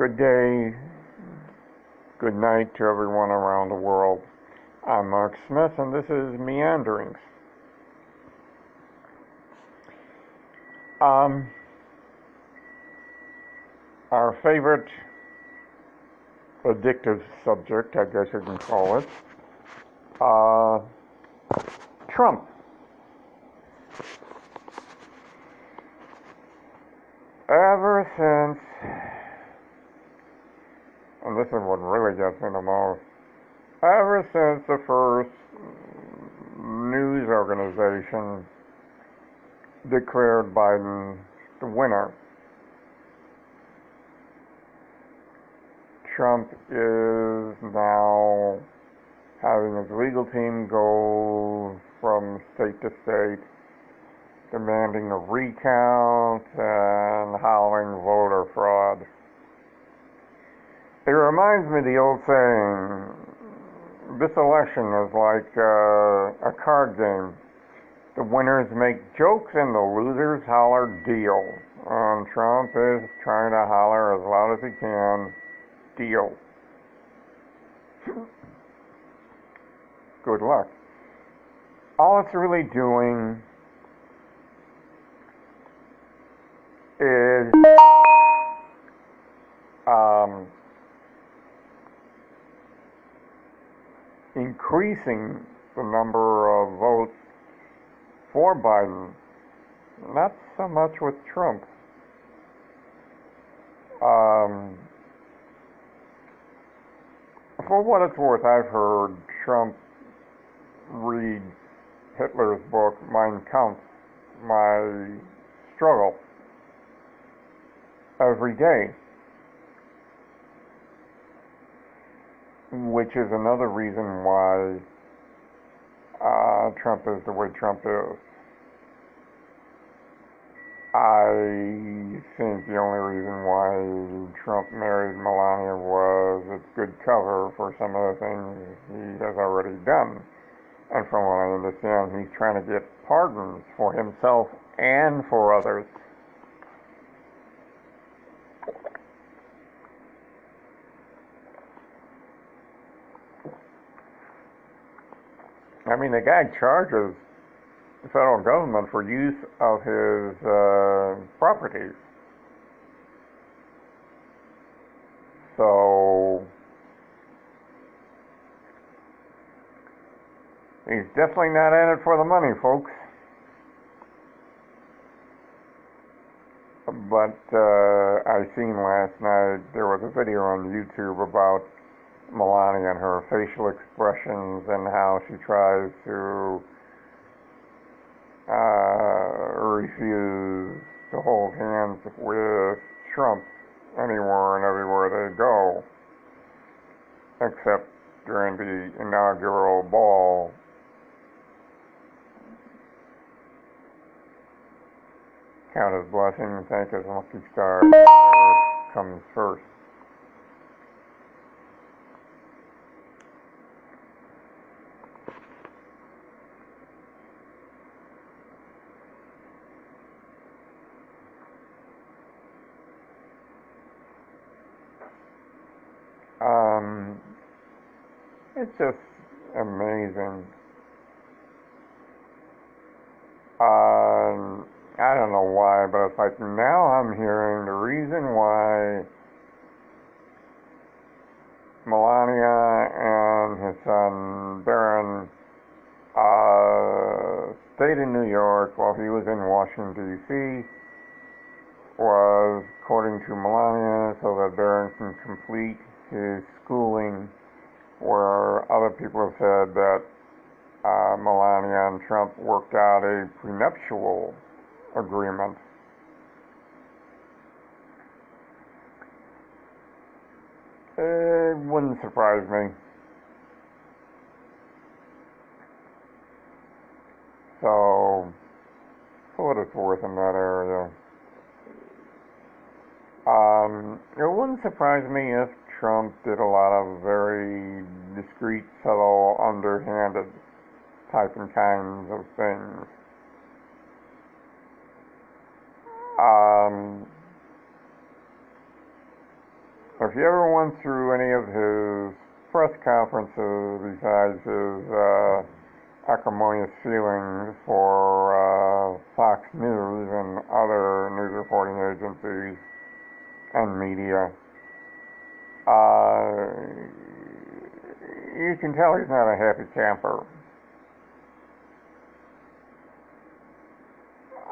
Good day, good night to everyone around the world. I'm Mark Smith, and this is Meanderings. Um, our favorite addictive subject, I guess you can call it, uh, Trump. Ever since, this is what really gets me the most, ever since the first news organization declared Biden the winner, Trump is now having his legal team go from state to state demanding a recount and howling voter fraud. It reminds me of the old saying this election is like uh, a card game. The winners make jokes and the losers holler deal. And Trump is trying to holler as loud as he can deal. Good luck. All it's really doing is um, increasing the number of votes for Biden, not so much with Trump. Um, for what it's worth, I've heard Trump read Hitler's book, Mein Kampf, My Struggle every day. Which is another reason why uh, Trump is the way Trump is. I think the only reason why Trump married Melania was it's good cover for some of the things he has already done. And from what I understand, he's trying to get pardons for himself and for others. I mean, the guy charges the federal government for use of his uh, properties. So he's definitely not in it for the money, folks. But uh, I seen last night there was a video on YouTube about Melania and her facial expressions and how she tries to uh, refuse to hold hands with Trump anywhere and everywhere they go, except during the inaugural ball. Count his blessings, thank his lucky star, comes first. It's just amazing. Um, I don't know why, but it's like now I'm hearing the reason why Melania and his son Barron uh, stayed in New York while he was in Washington, D.C. was, according to Melania, so that Barron can complete his where other people have said that uh, Melania and Trump worked out a prenuptial agreement. It wouldn't surprise me. So, what it's worth in that area. Um, it wouldn't surprise me if Trump did a lot of very discreet, subtle, underhanded type and kinds of things. Um, if you ever went through any of his press conferences besides his uh, acrimonious feelings for uh, Fox News and other news reporting agencies and media, uh, you can tell he's not a happy camper.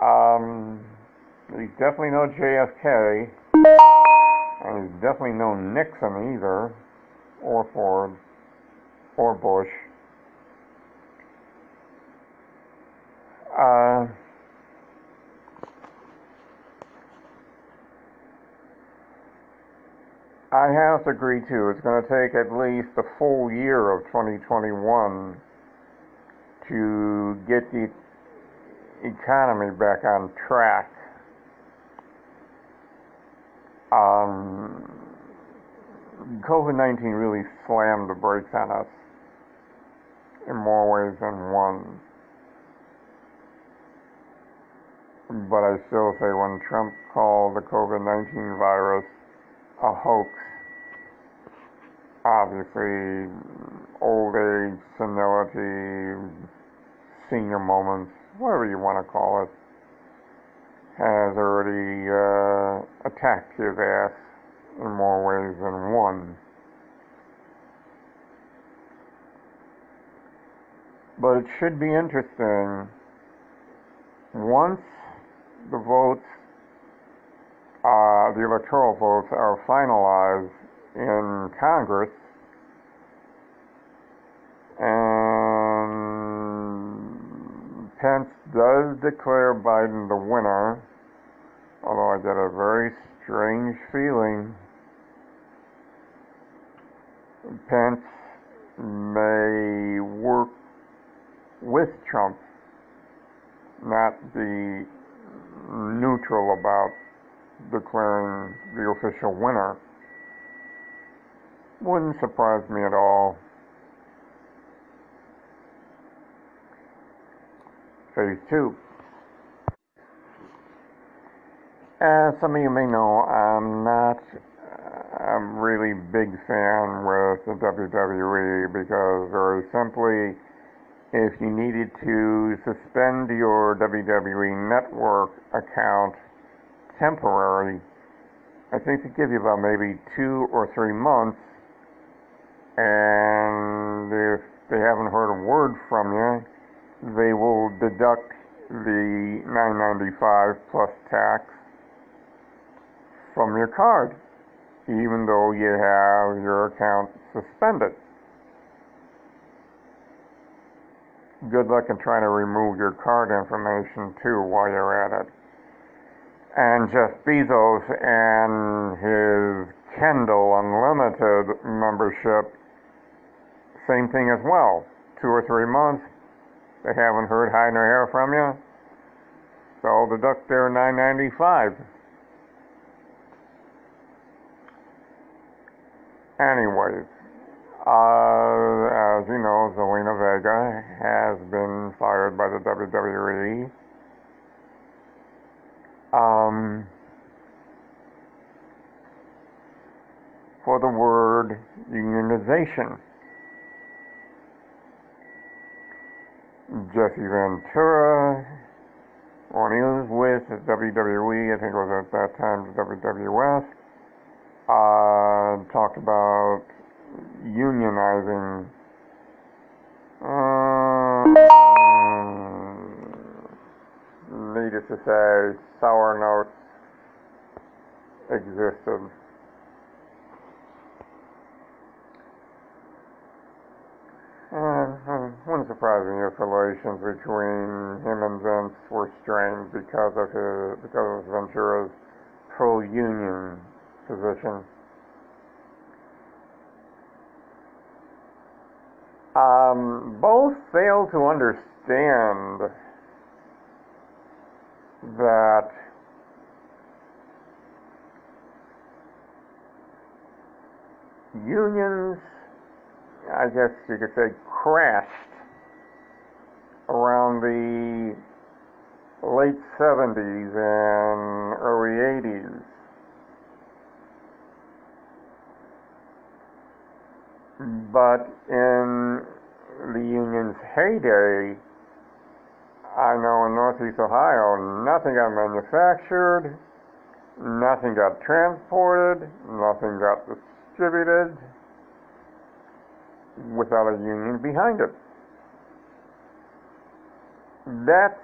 Um, he's definitely no JFK, and he's definitely no Nixon either, or Ford, or Bush. Uh, I have to agree too. It's going to take at least a full year of 2021 to get the economy back on track. Um, COVID 19 really slammed the brakes on us in more ways than one. But I still say when Trump called the COVID 19 virus a hoax. Obviously, old age, senility, senior moments, whatever you want to call it, has already uh, attacked his ass in more ways than one. But it should be interesting once the votes uh, the electoral votes are finalized in Congress, Pence does declare Biden the winner, although I get a very strange feeling. Pence may work with Trump, not be neutral about declaring the official winner wouldn't surprise me at all. Phase two. As some of you may know, I'm not a really big fan with the WWE because very simply, if you needed to suspend your WWE network account temporary. I think they give you about maybe two or three months, and if they haven't heard a word from you, they will deduct the 9.95 plus tax from your card, even though you have your account suspended. Good luck in trying to remove your card information too while you're at it and Jeff Bezos and his Kindle Unlimited membership, same thing as well. Two or three months, they haven't heard hi nor hair from you, so I'll deduct their 9.95. Anyways, uh, as you know, Zelina Vega has been fired by the WWE um, for the word unionization. Jesse Ventura, when he was with WWE, I think it was at that time WWF, uh, talked about unionizing. Uh, needless to say, sour notes existed. And me if relations between him and Vince were strained because of his because of Ventura's pro-union position. Um, both fail to understand that unions, I guess you could say, crashed around the late 70s and early 80s. But in the union's heyday, I know in Northeast Ohio, nothing got manufactured, nothing got transported, nothing got distributed without a union behind it. That's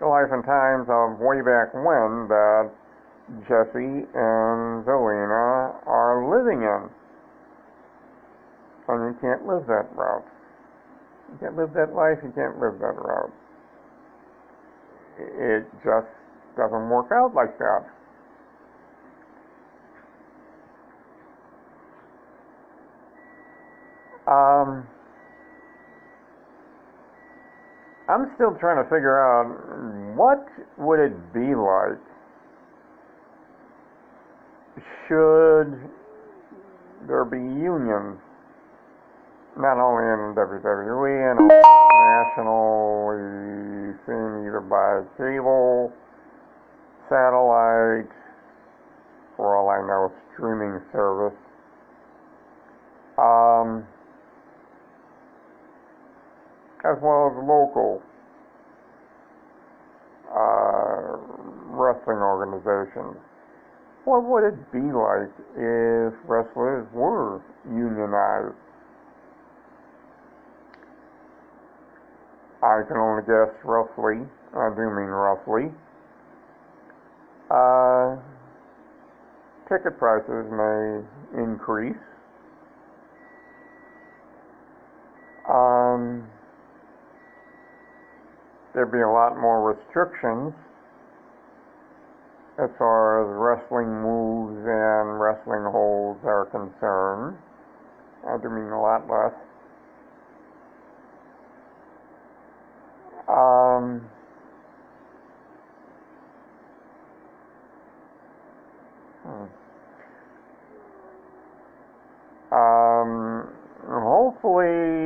the life and times of way back when that Jesse and Zelina are living in. And you can't live that route. You can't live that life, you can't live that route. It just doesn't work out like that. Um, I'm still trying to figure out what would it be like should there be unions not only in WWE and nationally seen either by cable, satellite, for all I know, streaming service. Um, as well as local uh, wrestling organizations. What would it be like if wrestlers were unionized? I can only guess roughly, I do mean roughly. Uh, ticket prices may increase. There'd be a lot more restrictions as far as wrestling moves and wrestling holds are concerned. I do mean a lot less. Um, hmm. um, hopefully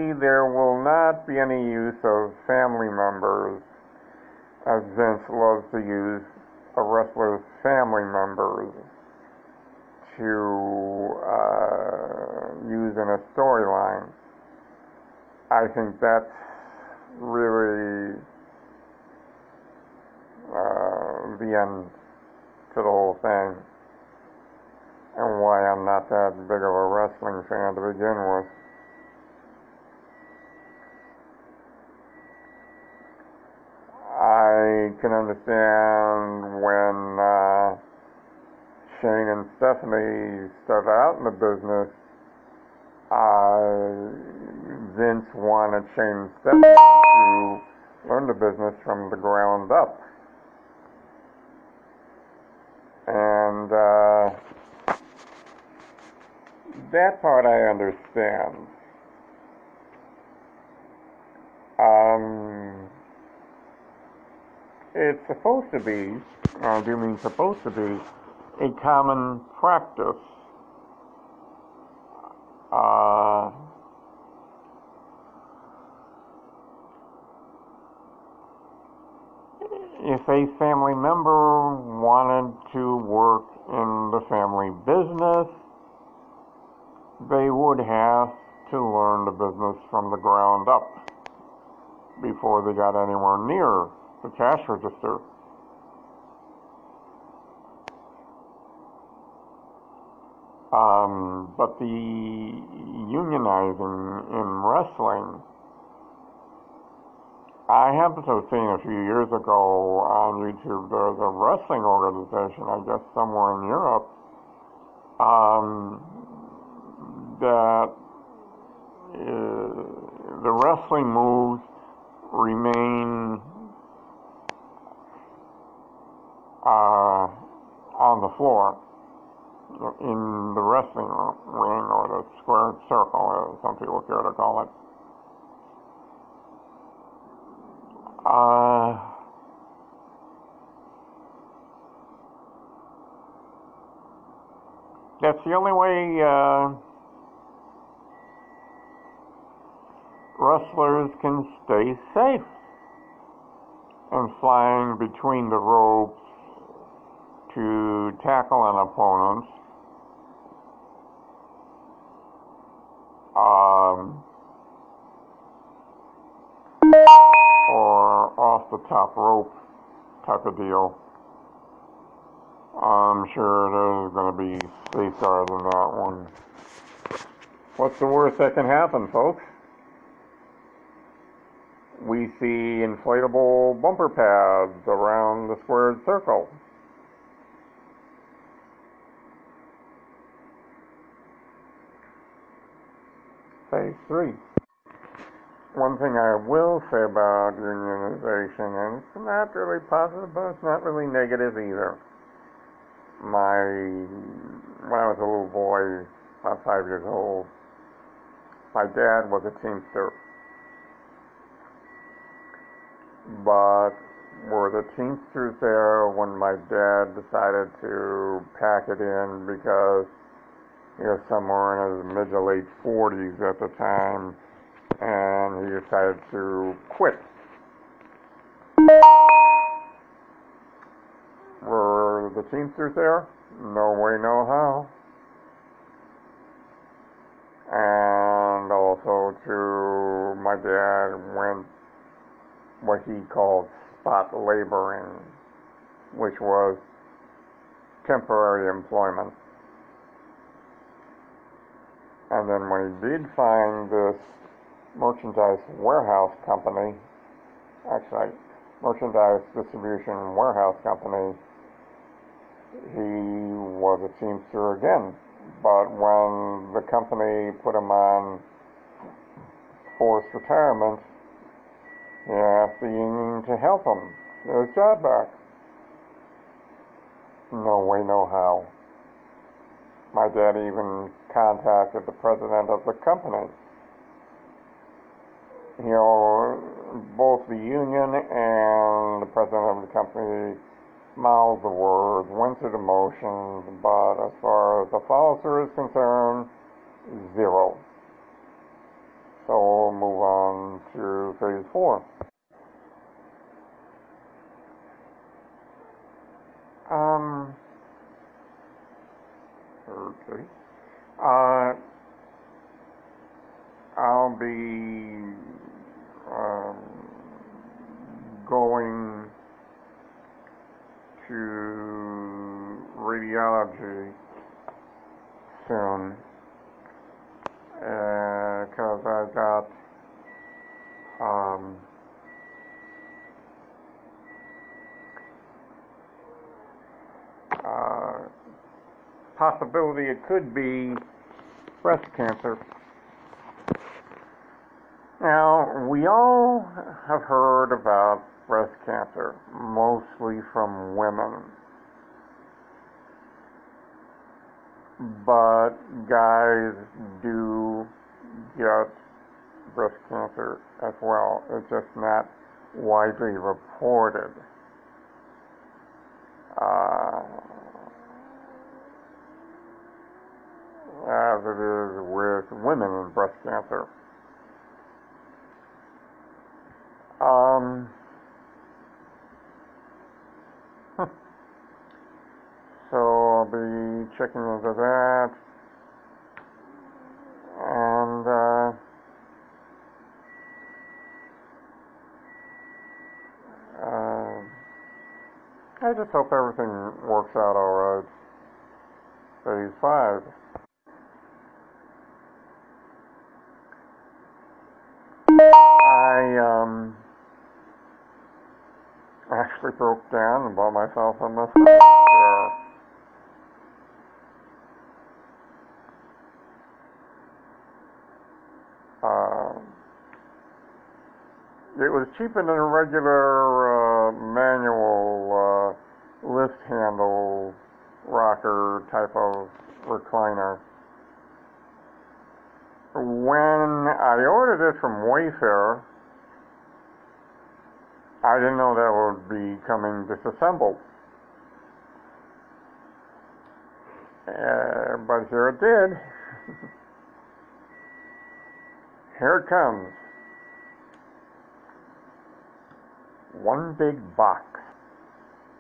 be any use of family members, as Vince loves to use, a wrestler's family members to uh, use in a storyline. I think that's really uh, the end to the whole thing and why I'm not that big of a wrestling fan to begin with. I can understand when uh, Shane and Stephanie started out in the business, uh, Vince wanted Shane and Stephanie to learn the business from the ground up. And uh, that part I understand. Um, it's supposed to be, I do mean supposed to be, a common practice. Uh, if a family member wanted to work in the family business, they would have to learn the business from the ground up before they got anywhere near the cash register. Um, but the unionizing in wrestling, I happened to have seen a few years ago on YouTube, there's a wrestling organization, I guess somewhere in Europe, um, that uh, the wrestling moves remain uh, on the floor in the wrestling ring or the squared circle, as some people care to call it. Uh, that's the only way uh, wrestlers can stay safe and flying between the ropes to tackle an opponent um, or off the top rope type of deal. I'm sure there's going to be safeguards in that one. What's the worst that can happen, folks? We see inflatable bumper pads around the squared circle. Phase three. One thing I will say about unionization, and it's not really positive, but it's not really negative either. My, when I was a little boy, about five years old, my dad was a Teamster. But were the Teamsters there when my dad decided to pack it in because he was somewhere in his mid to late 40s at the time and he decided to quit. Were the Teamsters there? No way, no how. And also to my dad went what he called spot laboring, which was temporary employment. And then he did find this merchandise warehouse company, actually, merchandise distribution warehouse company, he was a Teamster again. But when the company put him on forced retirement, he asked the union to help him get his job back. No way, no how. My dad even contacted the president of the company you know, both the union and the president of the company mouthed the words, went through the motions, but as far as the follow through is concerned, zero. So we'll move on to phase four. Um, okay. Uh, I'll be um, going to radiology soon because uh, I got um, uh, possibility it could be breast cancer. Now, we all have heard about breast cancer, mostly from women. But guys do get breast cancer as well. It's just not widely reported. Uh, it is with women in breast cancer. Um, so I'll be checking into that. And uh, uh, I just hope everything works out all right. 35. Broke down and bought myself a massage chair. Uh, it was cheaper than a regular uh, manual uh, lift handle rocker type of recliner. When I ordered it from Wayfair, I didn't know that would be coming disassembled. Uh, but here it did. here it comes. One big box.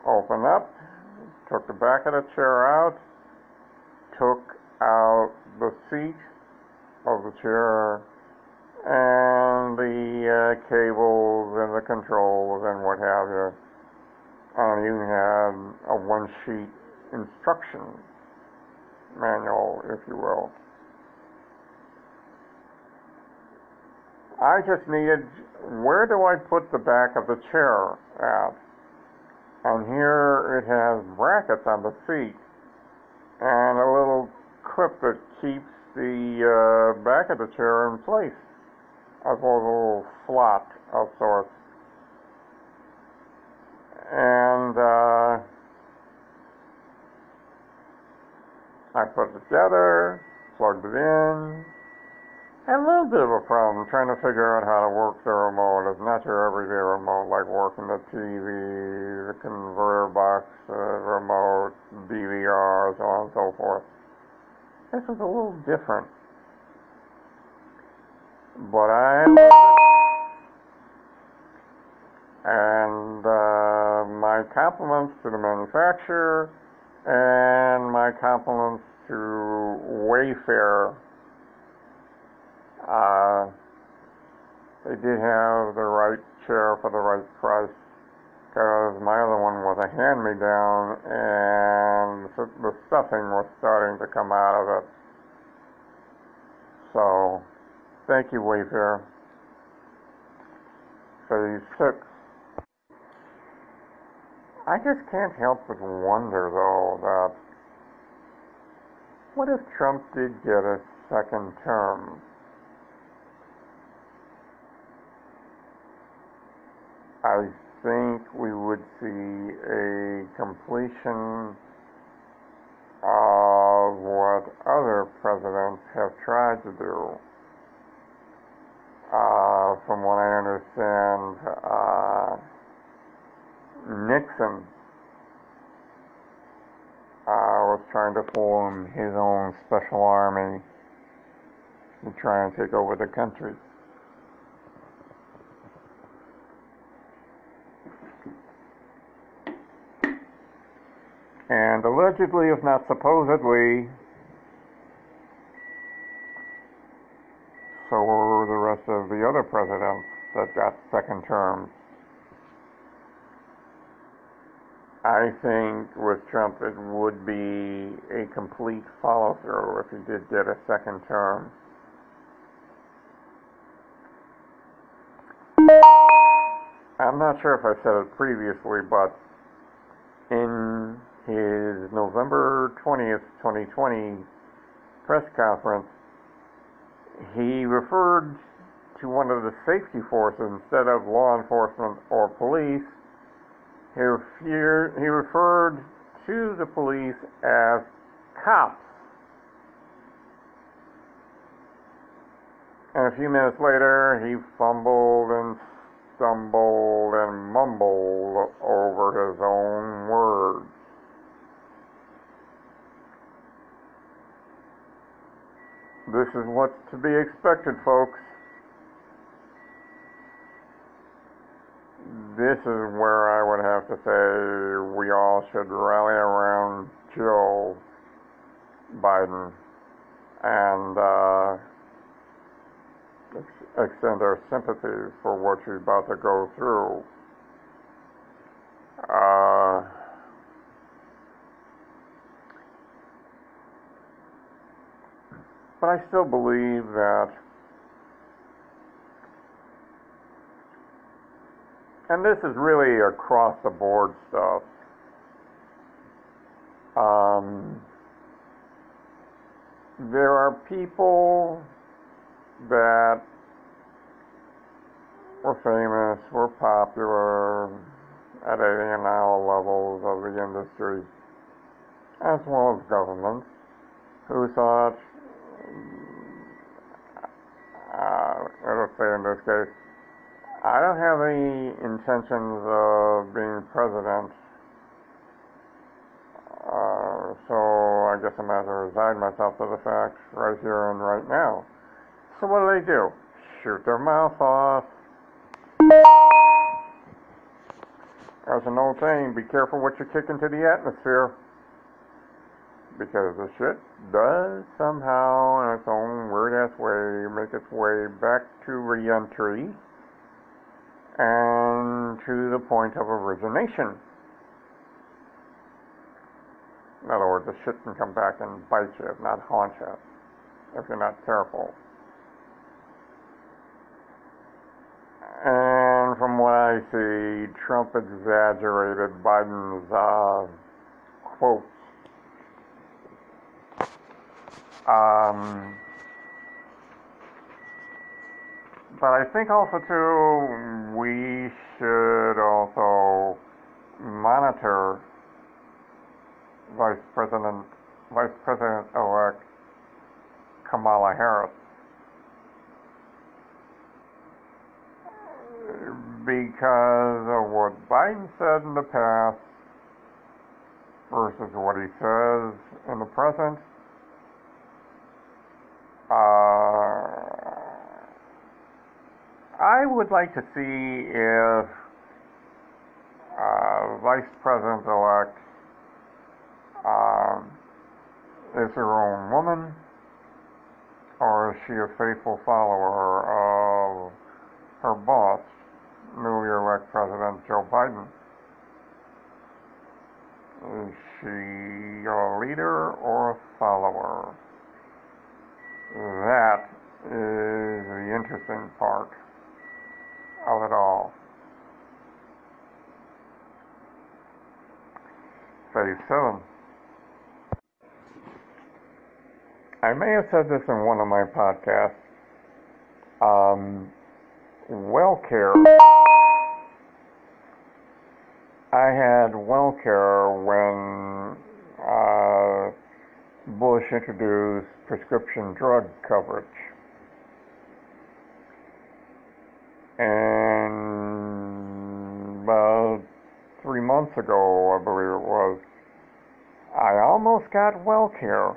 Open up, took the back of the chair out, took out the seat, of the chair and the uh, cables and the controls and what have you. And you had a one sheet instruction manual, if you will. I just needed, where do I put the back of the chair at? And here it has brackets on the seat and a little clip that keeps the uh, back of the chair in place, as a little slot of sorts. And uh, I put it together, plugged it in, had a little bit of a problem trying to figure out how to work the remote. It's not your everyday remote like working the TV, the converter box uh, remote, DVR, so on and so forth. This is a little different. But I. And uh, my compliments to the manufacturer and my compliments to Wayfair uh, they did have the right chair for the right price because my other one was a hand-me-down and the stuffing was starting to come out of it. So, thank you, Wayfair. Phase six. I just can't help but wonder, though, that what if Trump did get a second term? I think we would see a completion of what other presidents have tried to do. From what I understand, uh, Nixon uh, was trying to form his own special army to try and take over the country. And allegedly, if not supposedly, so of the other presidents that got second terms. I think with Trump it would be a complete follow through if he did get a second term. I'm not sure if I said it previously, but in his November 20th, 2020 press conference, he referred to one of the safety forces instead of law enforcement or police. He, referred, he referred to the police as cops. And a few minutes later, he fumbled and stumbled and mumbled over his own words. This is what's to be expected, folks. This is where I would have to say we all should rally around Joe Biden and uh, ex- extend our sympathy for what she's about to go through. Uh, But I still believe that, and this is really across the board stuff. Um, there are people that were famous, were popular at any and all levels of the industry, as well as governments, who thought uh, it'll say in this case, I don't have any intentions of being president, uh, so I guess I'm going to resign myself to the fact right here and right now. So what do they do? Shoot their mouth off. There's an old saying, be careful what you kick into the atmosphere. because the shit does somehow, in its own weird ass way, make its way back to reentry and to the point of origination. In other words, the shit can come back and bite you, not haunt you, if you're not careful. And from what I see, Trump exaggerated Biden's uh, quotes. Um, but I think also too, we should also monitor Vice President, Vice President-elect Kamala Harris because of what Biden said in the past versus what he says in the present. Uh, I would like to see if uh, Vice President-elect um, is her own woman, or is she a faithful follower of her boss, newly elected President Joe Biden? Is she a leader or a follower? That is the interesting part of it all. 7. I may have said this in one of my podcasts. Um, WellCare. I had WellCare when uh, Bush introduced prescription drug coverage. And about three months ago, I believe it was, I almost got WellCare.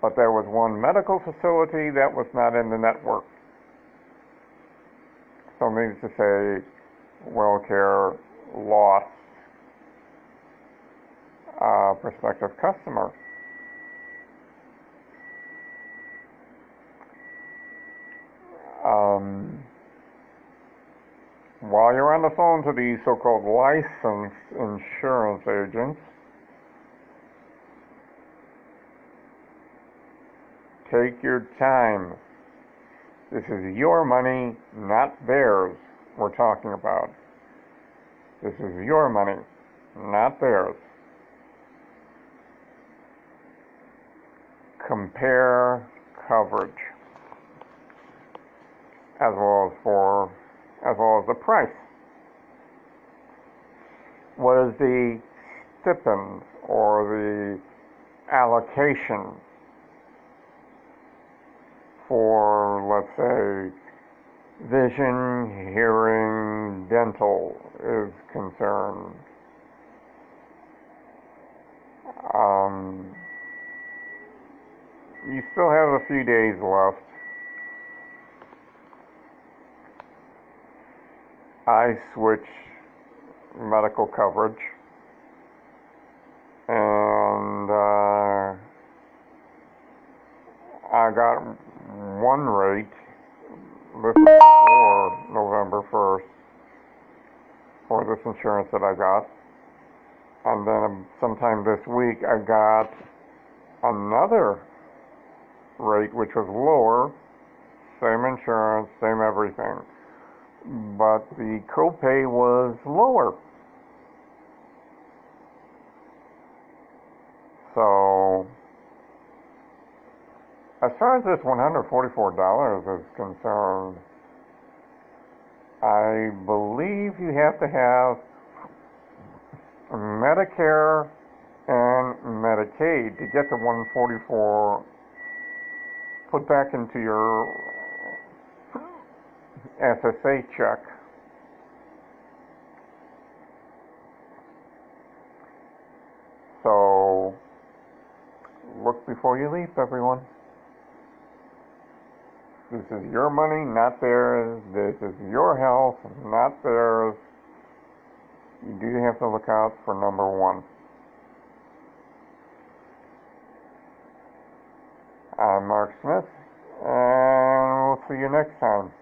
But there was one medical facility that was not in the network. So needless to say, WellCare lost uh, prospective customer. Um, while you're on the phone to these so-called licensed insurance agents, take your time. This is your money, not theirs, we're talking about. This is your money, not theirs. Compare coverage as well as for as well as the price. What is the stipend or the allocation for, let's say, vision, hearing, dental is concerned? Um, you still have a few days left I switched medical coverage. And uh, I got one rate before November 1st for this insurance that I got. And then sometime this week I got another rate which was lower, same insurance, same everything but the copay was lower. So, as far as this $144 is concerned, I believe you have to have Medicare and Medicaid to get the 144 put back into your SSA check. So look before you leap, everyone. This is your money, not theirs. This is your health, not theirs. You do have to look out for number one. I'm Mark Smith, and we'll see you next time.